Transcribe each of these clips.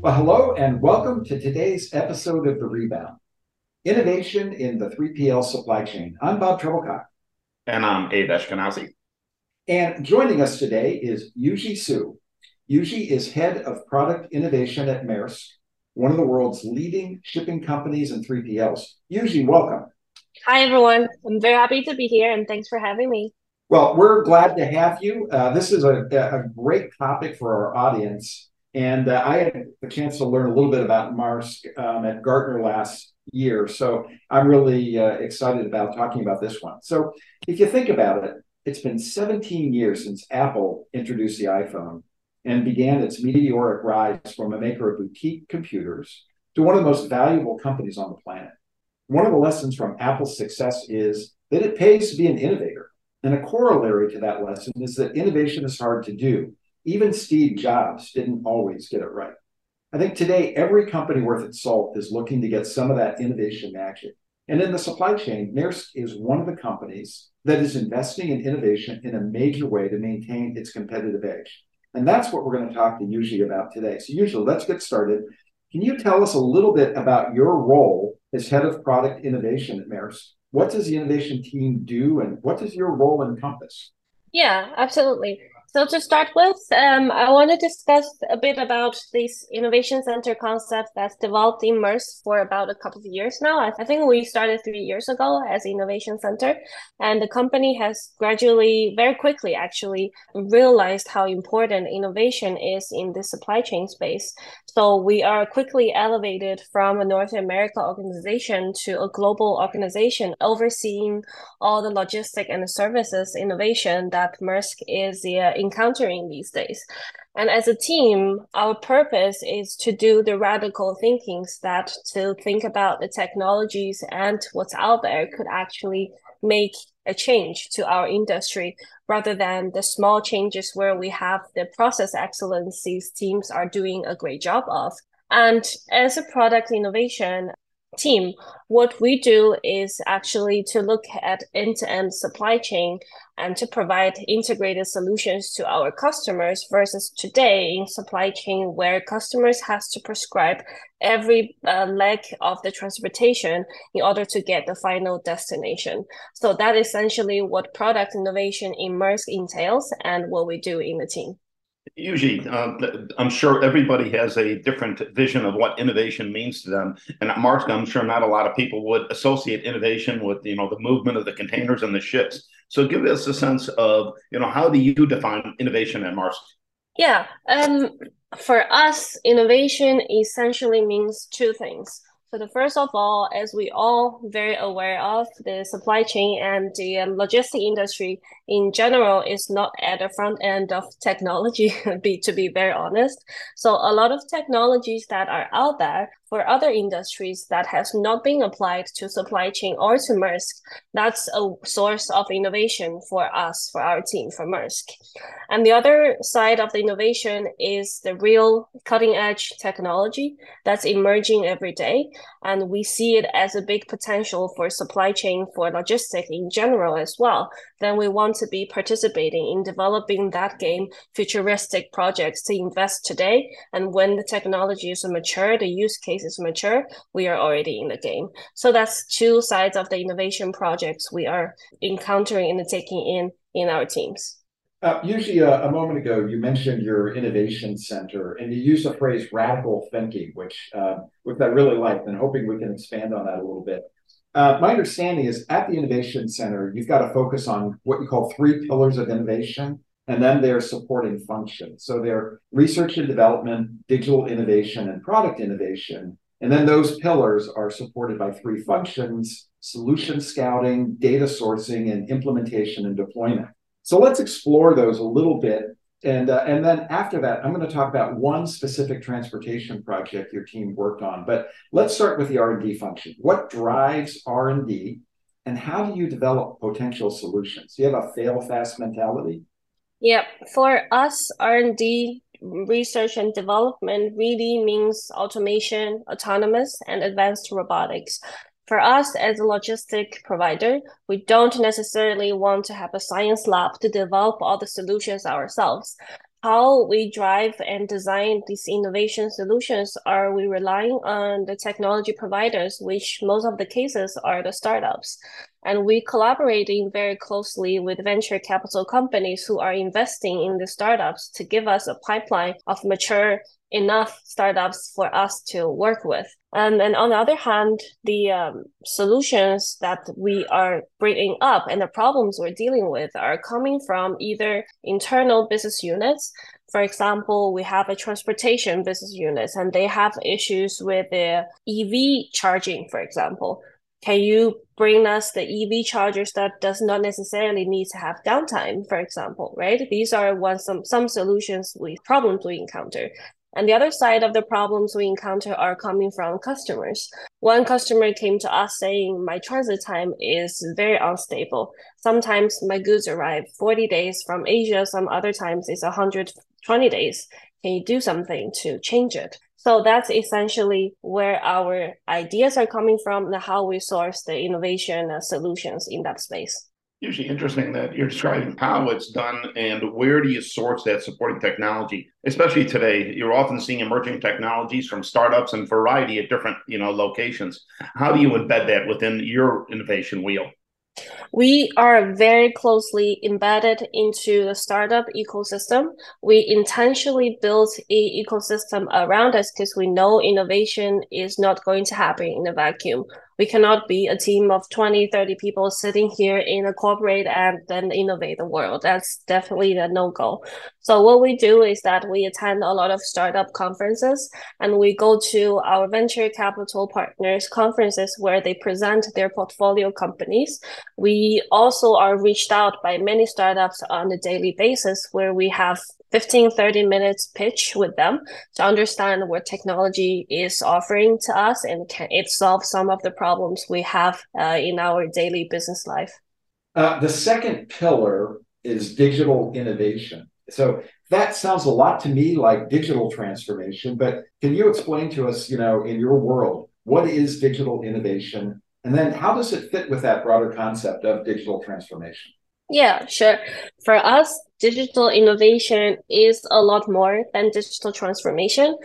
Well, hello and welcome to today's episode of The Rebound Innovation in the 3PL Supply Chain. I'm Bob Trebilcock. And I'm Abe Eshkenazi. And joining us today is Yujie Su. Yujie is head of product innovation at Maersk, one of the world's leading shipping companies and 3PLs. Yujie, welcome. Hi, everyone. I'm very happy to be here and thanks for having me. Well, we're glad to have you. Uh, this is a, a great topic for our audience and uh, I had the chance to learn a little bit about Maersk um, at Gartner last year. So I'm really uh, excited about talking about this one. So if you think about it, it's been 17 years since Apple introduced the iPhone and began its meteoric rise from a maker of boutique computers to one of the most valuable companies on the planet. One of the lessons from Apple's success is that it pays to be an innovator. And a corollary to that lesson is that innovation is hard to do even Steve Jobs didn't always get it right. I think today every company worth its salt is looking to get some of that innovation magic. And in the supply chain, Maersk is one of the companies that is investing in innovation in a major way to maintain its competitive edge. And that's what we're going to talk to Yujie about today. So, Yujie, let's get started. Can you tell us a little bit about your role as head of product innovation at Maersk? What does the innovation team do, and what does your role encompass? Yeah, absolutely. So to start with, um, I want to discuss a bit about this innovation center concept that's developed in Maersk for about a couple of years now. I think we started three years ago as innovation center, and the company has gradually, very quickly, actually realized how important innovation is in the supply chain space. So we are quickly elevated from a North America organization to a global organization overseeing all the logistic and services innovation that Maersk is uh, encountering these days. And as a team, our purpose is to do the radical thinkings that to think about the technologies and what's out there could actually make a change to our industry rather than the small changes where we have the process excellencies teams are doing a great job of. And as a product innovation, team, what we do is actually to look at end-to-end supply chain and to provide integrated solutions to our customers versus today in supply chain where customers has to prescribe every uh, leg of the transportation in order to get the final destination. So that essentially what product innovation in Maersk entails and what we do in the team. Yujie, uh, I'm sure everybody has a different vision of what innovation means to them. And at Maersk, I'm sure not a lot of people would associate innovation with, you know, the movement of the containers and the ships. So give us a sense of, you know, how do you define innovation at Maersk? Yeah, um, for us, innovation essentially means two things. So the first of all, as we all very aware of, the supply chain and the um, logistic industry in general is not at the front end of technology, be to be very honest. So a lot of technologies that are out there for other industries that has not been applied to supply chain or to Maersk, that's a source of innovation for us, for our team, for Maersk. And the other side of the innovation is the real cutting edge technology that's emerging every day. And we see it as a big potential for supply chain, for logistics in general as well. Then we want to be participating in developing that game futuristic projects to invest today. And when the technology is mature, the use case is mature, we are already in the game. So that's two sides of the innovation projects we are encountering and taking in in our teams. Uh, Yujie uh, a moment ago, you mentioned your innovation center, and you used the phrase radical thinking, which uh, which I really liked, and hoping we can expand on that a little bit. Uh, my understanding is at the innovation center, you've got to focus on what you call three pillars of innovation, and then their supporting functions. So they're research and development, digital innovation, and product innovation. And then those pillars are supported by three functions solution scouting, data sourcing, and implementation and deployment. So let's explore those a little bit. And uh, and then after that, I'm going to talk about one specific transportation project your team worked on. But let's start with the R&D function. What drives R&D, and how do you develop potential solutions? Do you have a fail-fast mentality? Yeah, for us, R&D research and development really means automation, autonomous, and advanced robotics. For us as a logistic provider, we don't necessarily want to have a science lab to develop all the solutions ourselves. How we drive and design these innovation solutions are we relying on the technology providers, which most of the cases are the startups. And we collaborating very closely with venture capital companies who are investing in the startups to give us a pipeline of mature enough startups for us to work with. Um, and on the other hand, the um, solutions that we are bringing up and the problems we're dealing with are coming from either internal business units. For example, we have a transportation business unit and they have issues with the EV charging, for example. Can you bring us the EV chargers that does not necessarily need to have downtime, for example, right? These are one some some solutions we problems we encounter. And the other side of the problems we encounter are coming from customers. One customer came to us saying, My transit time is very unstable. Sometimes my goods arrive 40 days from Asia, some other times it's 120 days. Can you do something to change it? So that's essentially where our ideas are coming from and how we source the innovation solutions in that space usually interesting that you're describing how it's done and where do you source that supporting technology especially today. You're often seeing emerging technologies from startups and variety of different you know locations. How do you embed that within your innovation wheel? We are very closely embedded into the startup ecosystem. We intentionally built a ecosystem around us because we know innovation is not going to happen in a vacuum we cannot be a team of 20 30 people sitting here in a corporate and then innovate the world. That's definitely a no-go. So what we do is that we attend a lot of startup conferences and we go to our venture capital partners conferences where they present their portfolio companies. We also are reached out by many startups on a daily basis where we have 15 30 minutes pitch with them to understand what technology is offering to us and can it solve some of the problems we have uh, in our daily business life. Uh, the second pillar is digital innovation. So that sounds a lot to me like digital transformation but can you explain to us you know in your world what is digital innovation? And then how does it fit with that broader concept of digital transformation? Yeah, sure. For us, digital innovation is a lot more than digital transformation.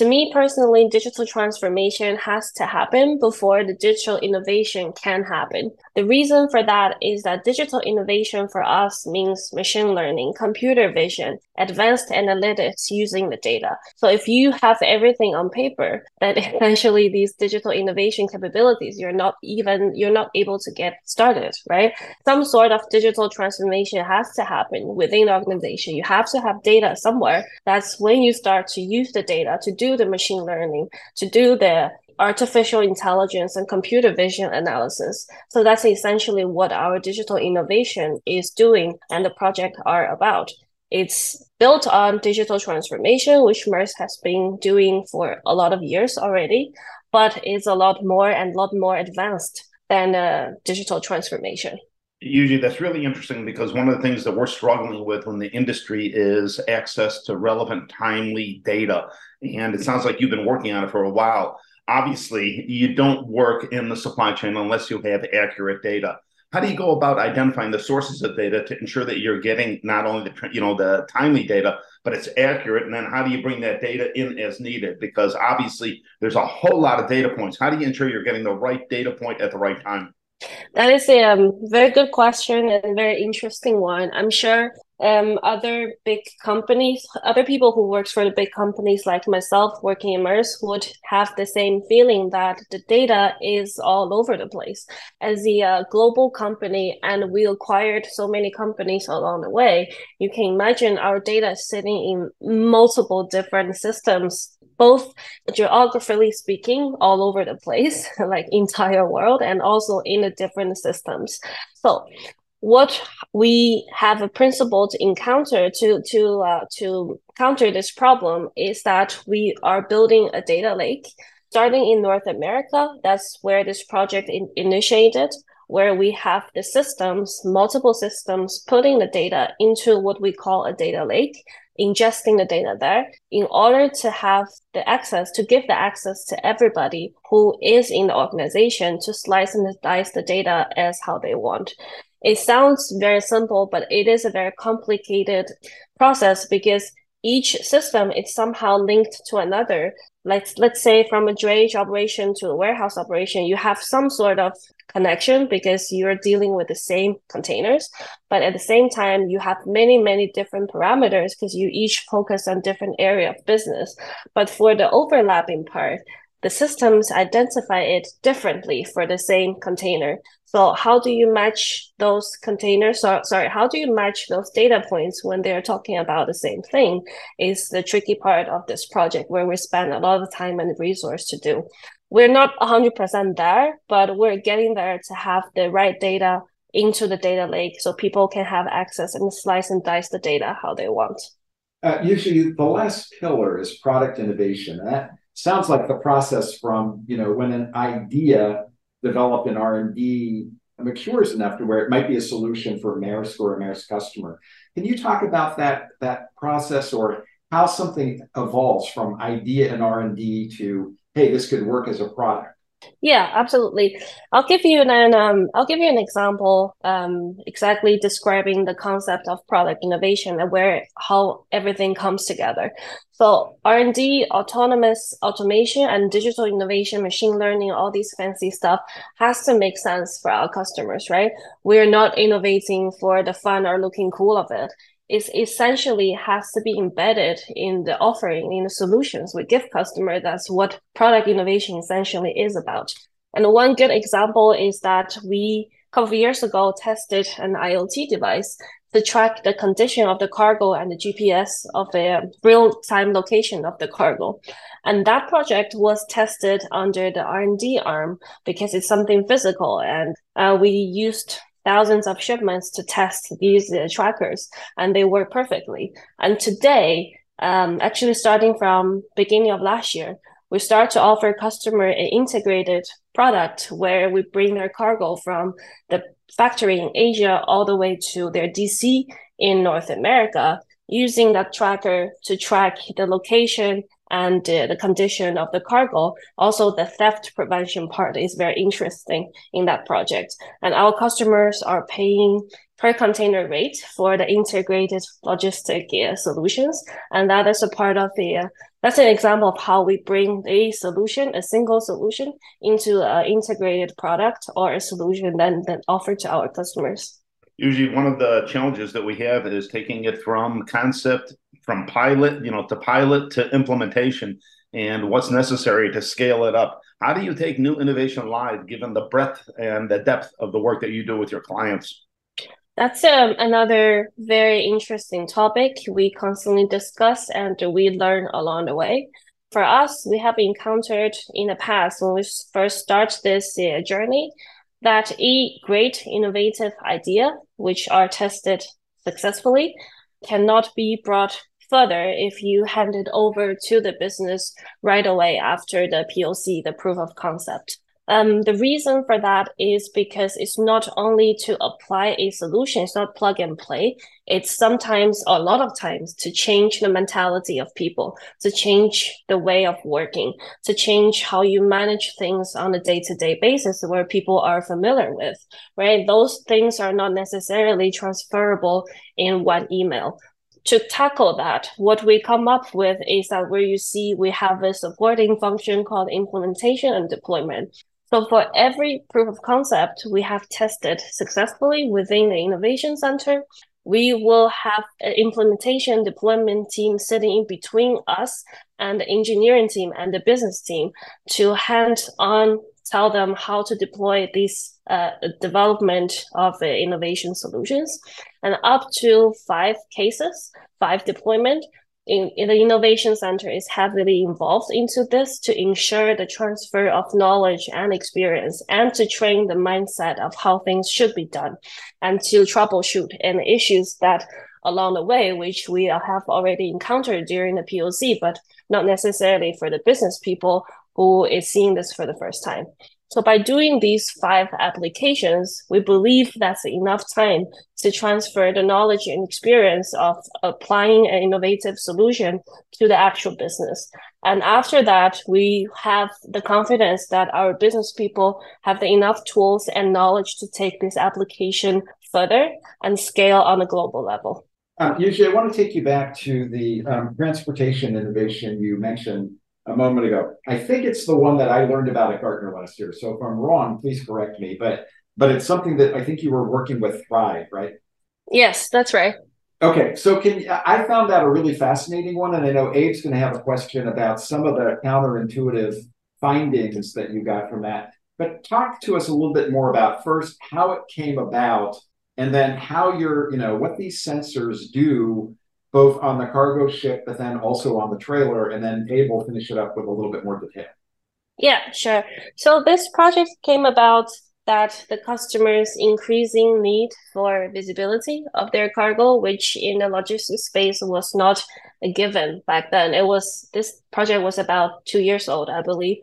To me personally, digital transformation has to happen before the digital innovation can happen. The reason for that is that digital innovation for us means machine learning, computer vision, advanced analytics using the data. So if you have everything on paper, then essentially these digital innovation capabilities, you're not even, you're not able to get started, right? Some sort of digital transformation has to happen within the organization. You have to have data somewhere. That's when you start to use the data to do the machine learning, to do the artificial intelligence and computer vision analysis. So that's essentially what our digital innovation is doing and the project are about. It's built on digital transformation, which Maersk has been doing for a lot of years already, but it's a lot more and a lot more advanced than uh, digital transformation. Yujie, that's really interesting because one of the things that we're struggling with in the industry is access to relevant, timely data. And it sounds like you've been working on it for a while. Obviously, you don't work in the supply chain unless you have accurate data. How do you go about identifying the sources of data to ensure that you're getting not only the you know the timely data but it's accurate? And then how do you bring that data in as needed? Because obviously there's a whole lot of data points. How do you ensure you're getting the right data point at the right time? That is a um, very good question and very interesting one. I'm sure um, other big companies, other people who works for the big companies like myself working in Maersk would have the same feeling that the data is all over the place. As a uh, global company, and we acquired so many companies along the way, you can imagine our data sitting in multiple different systems both geographically speaking all over the place like entire world and also in the different systems so what we have a principle to encounter to to uh, to counter this problem is that we are building a data lake starting in North America. That's where this project in- initiated, where we have the systems, multiple systems, putting the data into what we call a data lake, ingesting the data there in order to have the access, to give the access to everybody who is in the organization to slice and dice the data as how they want. It sounds very simple, but it is a very complicated process because each system is somehow linked to another. Let's let's say from a drayage operation to a warehouse operation, you have some sort of connection because you're dealing with the same containers. But at the same time, you have many, many different parameters because you each focus on different area of business. But for the overlapping part, the systems identify it differently for the same container. So how do you match those containers? So, sorry, how do you match those data points when they're talking about the same thing is the tricky part of this project where we spend a lot of time and resource to do. We're not 100% there, but we're getting there to have the right data into the data lake so people can have access and slice and dice the data how they want. Uh, Yujie the last pillar is product innovation. That sounds like the process from you know when an idea developed an r&d matures enough to where it might be a solution for a Maersk or a Maersk customer. Can you talk about that that process or how something evolves from idea in r&d to hey this could work as a product yeah, absolutely. I'll give you an um, I'll give you an example, um, exactly describing the concept of product innovation and where how everything comes together. So R and D, autonomous automation, and digital innovation, machine learning, all these fancy stuff has to make sense for our customers, right? We're not innovating for the fun or looking cool of it is essentially has to be embedded in the offering, in the solutions we give customer. That's what product innovation essentially is about. And one good example is that we a couple of years ago tested an IoT device to track the condition of the cargo and the GPS of the real-time location of the cargo. And that project was tested under the R&D arm because it's something physical. And uh, we used thousands of shipments to test these uh, trackers and they work perfectly. And today um, actually starting from beginning of last year we start to offer customer an integrated product where we bring their cargo from the factory in asia all the way to their dc in north america using that tracker to track the location and uh, the condition of the cargo. Also, the theft prevention part is very interesting in that project. And our customers are paying per container rate for the integrated logistic uh, solutions. And that is a part of the, uh, that's an example of how we bring a solution, a single solution into an integrated product or a solution then, then offered to our customers. Yujie one of the challenges that we have is taking it from concept from pilot, you know, to pilot to implementation and what's necessary to scale it up. How do you take new innovation live given the breadth and the depth of the work that you do with your clients? That's um, another very interesting topic we constantly discuss and we learn along the way. For us, we have encountered in the past when we first start this uh, journey that a great innovative idea, which are tested successfully, cannot be brought further if you hand it over to the business right away after the POC, the proof of concept. Um, the reason for that is because it's not only to apply a solution, it's not plug and play. It's sometimes, a lot of times, to change the mentality of people, to change the way of working, to change how you manage things on a day to day basis where people are familiar with, right? Those things are not necessarily transferable in one email to tackle that, what we come up with is that where you see we have a supporting function called implementation and deployment. So for every proof of concept we have tested successfully within the innovation center, we will have an implementation deployment team sitting in between us and the engineering team and the business team to hand on tell them how to deploy these uh, development of uh, innovation solutions. And up to five cases five deployment in, in, the innovation center is heavily involved into this to ensure the transfer of knowledge and experience and to train the mindset of how things should be done and to troubleshoot any issues that along the way which we have already encountered during the poc but not necessarily for the business people who is seeing this for the first time so by doing these five applications, we believe that's enough time to transfer the knowledge and experience of applying an innovative solution to the actual business. And after that, we have the confidence that our business people have the enough tools and knowledge to take this application further and scale on a global level. Um, Yujie, I want to take you back to the um, transportation innovation you mentioned a moment ago. I think it's the one that I learned about at Gartner last year. So if I'm wrong, please correct me. But but it's something that I think you were working with Thrive, right? Yes, that's right. Okay, so can I found that a really fascinating one, and I know Abe's going to have a question about some of the counterintuitive findings that you got from that. But talk to us a little bit more about first how it came about, and then how you're, you know, what these sensors do both on the cargo ship, but then also on the trailer, and then Abe will finish it up with a little bit more detail. Yeah, sure. So this project came about that the customers' increasing need for visibility of their cargo, which in the logistics space was not a given back then. It was this project was about two years old, I believe.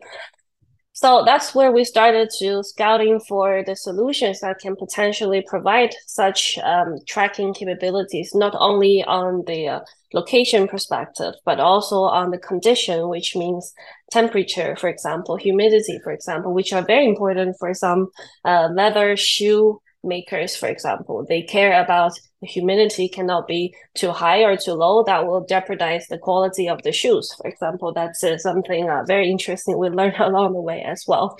So that's where we started to scouting for the solutions that can potentially provide such um, tracking capabilities, not only on the uh, location perspective, but also on the condition, which means temperature, for example, humidity, for example, which are very important for some uh, leather shoe makers, for example. They care about the humidity cannot be too high or too low. That will jeopardize the quality of the shoes, for example. That's uh, something uh, very interesting we learned along the way as well.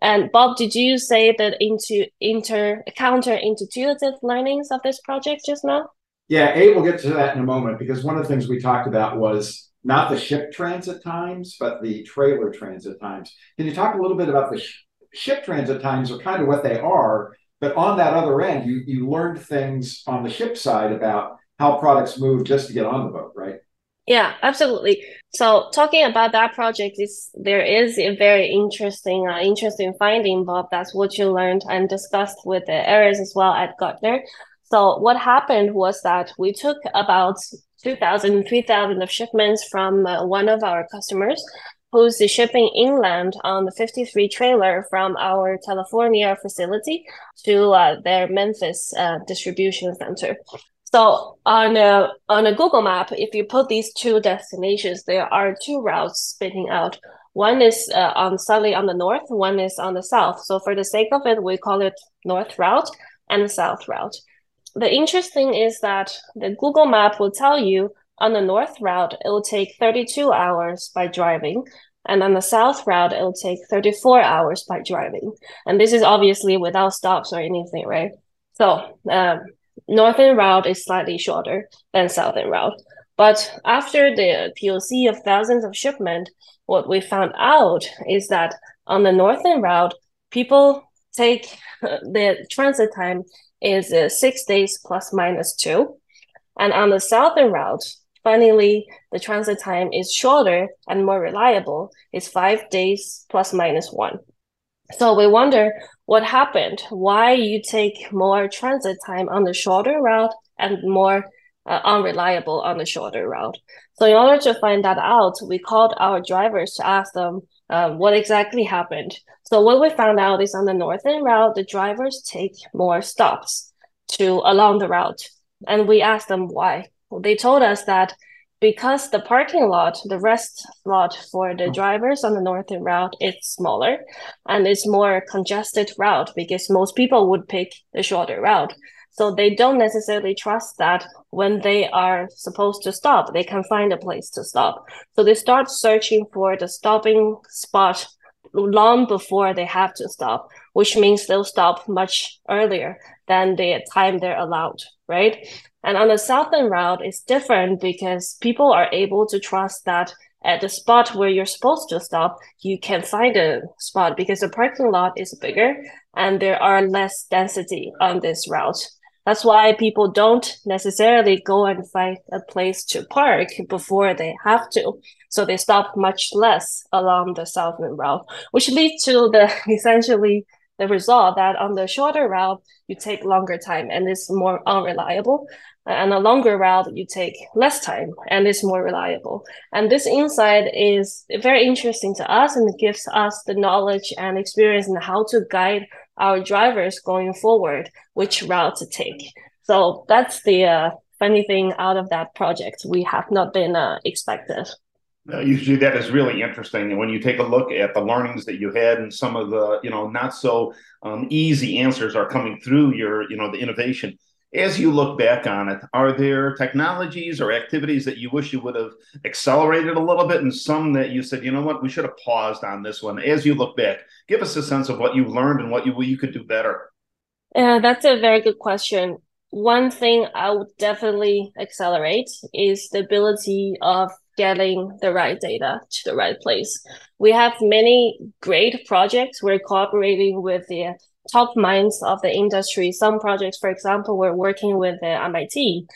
And Bob, did you say that into inter counterintuitive learnings of this project just now? Yeah, A, we'll get to that in a moment because one of the things we talked about was not the ship transit times, but the trailer transit times. Can you talk a little bit about the sh- ship transit times or kind of what they are but on that other end, you you learned things on the ship side about how products move just to get on the boat, right? Yeah, absolutely. So talking about that project is there is a very interesting uh, interesting finding, Bob. That's what you learned and discussed with the areas as well at Gartner. So what happened was that we took about 2,000, 3,000 of shipments from uh, one of our customers who's shipping inland on the 53 trailer from our California facility to uh, their Memphis uh, distribution center. So on a on a Google map, if you put these two destinations, there are two routes spitting out. One is uh, on slightly on the north, one is on the south. So for the sake of it, we call it north route and south route. The interesting is that the Google map will tell you on the north route, it will take 32 hours by driving. And on the south route, it will take 34 hours by driving. And this is obviously without stops or anything, right? So, um, northern route is slightly shorter than southern route. But after the POC of thousands of shipment, what we found out is that on the northern route, people take the transit time is uh, six days plus minus two. And on the southern route, Finally, the transit time is shorter and more reliable. It's five days plus minus one. So we wonder what happened, why you take more transit time on the shorter route and more uh, unreliable on the shorter route. So in order to find that out, we called our drivers to ask them uh, what exactly happened. So what we found out is on the northern route, the drivers take more stops to along the route, and we asked them why they told us that because the parking lot, the rest lot for the oh. drivers on the northern route is smaller and it's more congested route because most people would pick the shorter route. So they don't necessarily trust that when they are supposed to stop, they can find a place to stop. So they start searching for the stopping spot long before they have to stop, which means they'll stop much earlier than the time they're allowed, right? And on the southern route, it's different because people are able to trust that at the spot where you're supposed to stop, you can find a spot because the parking lot is bigger and there are less density on this route. That's why people don't necessarily go and find a place to park before they have to. So they stop much less along the southern route, which leads to the essentially the result that on the shorter route, you take longer time and it's more unreliable. And a longer route, you take less time and it's more reliable. And this insight is very interesting to us and it gives us the knowledge and experience in how to guide our drivers going forward, which route to take. So that's the uh, funny thing out of that project. We have not been uh, expected. Uh, Yujie that is really interesting. And when you take a look at the learnings that you had and some of the, you know, not so um, easy answers are coming through your, you know, the innovation. As you look back on it, are there technologies or activities that you wish you would have accelerated a little bit and some that you said, you know what, we should have paused on this one? As you look back, give us a sense of what you learned and what you, what you could do better. Yeah, that's a very good question. One thing I would definitely accelerate is the ability of getting the right data to the right place. We have many great projects. We're cooperating with the top minds of the industry. Some projects, for example, we're working with the MIT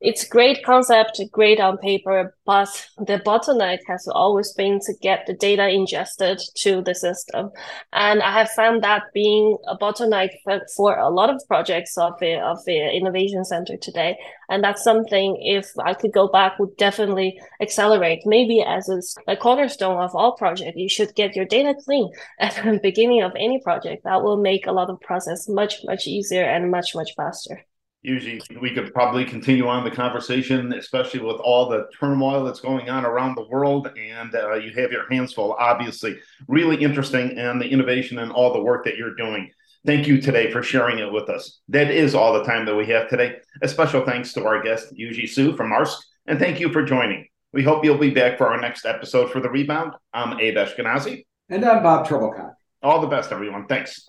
it's great concept, great on paper, but the bottleneck has always been to get the data ingested to the system. And I have found that being a bottleneck for, a lot of projects of the, of the Innovation Center today. And that's something, if I could go back, would definitely accelerate. Maybe as a, a cornerstone of all projects, you should get your data clean at the beginning of any project. That will make a lot of process much, much easier and much, much faster usually we could probably continue on the conversation, especially with all the turmoil that's going on around the world. And uh, you have your hands full, obviously. Really interesting and the innovation and all the work that you're doing. Thank you today for sharing it with us. That is all the time that we have today. A special thanks to our guest, Yujie Su from Maersk, and thank you for joining. We hope you'll be back for our next episode for The Rebound. I'm Abe Eshkenazi. And I'm Bob Trebilcock. All the best, everyone. Thanks.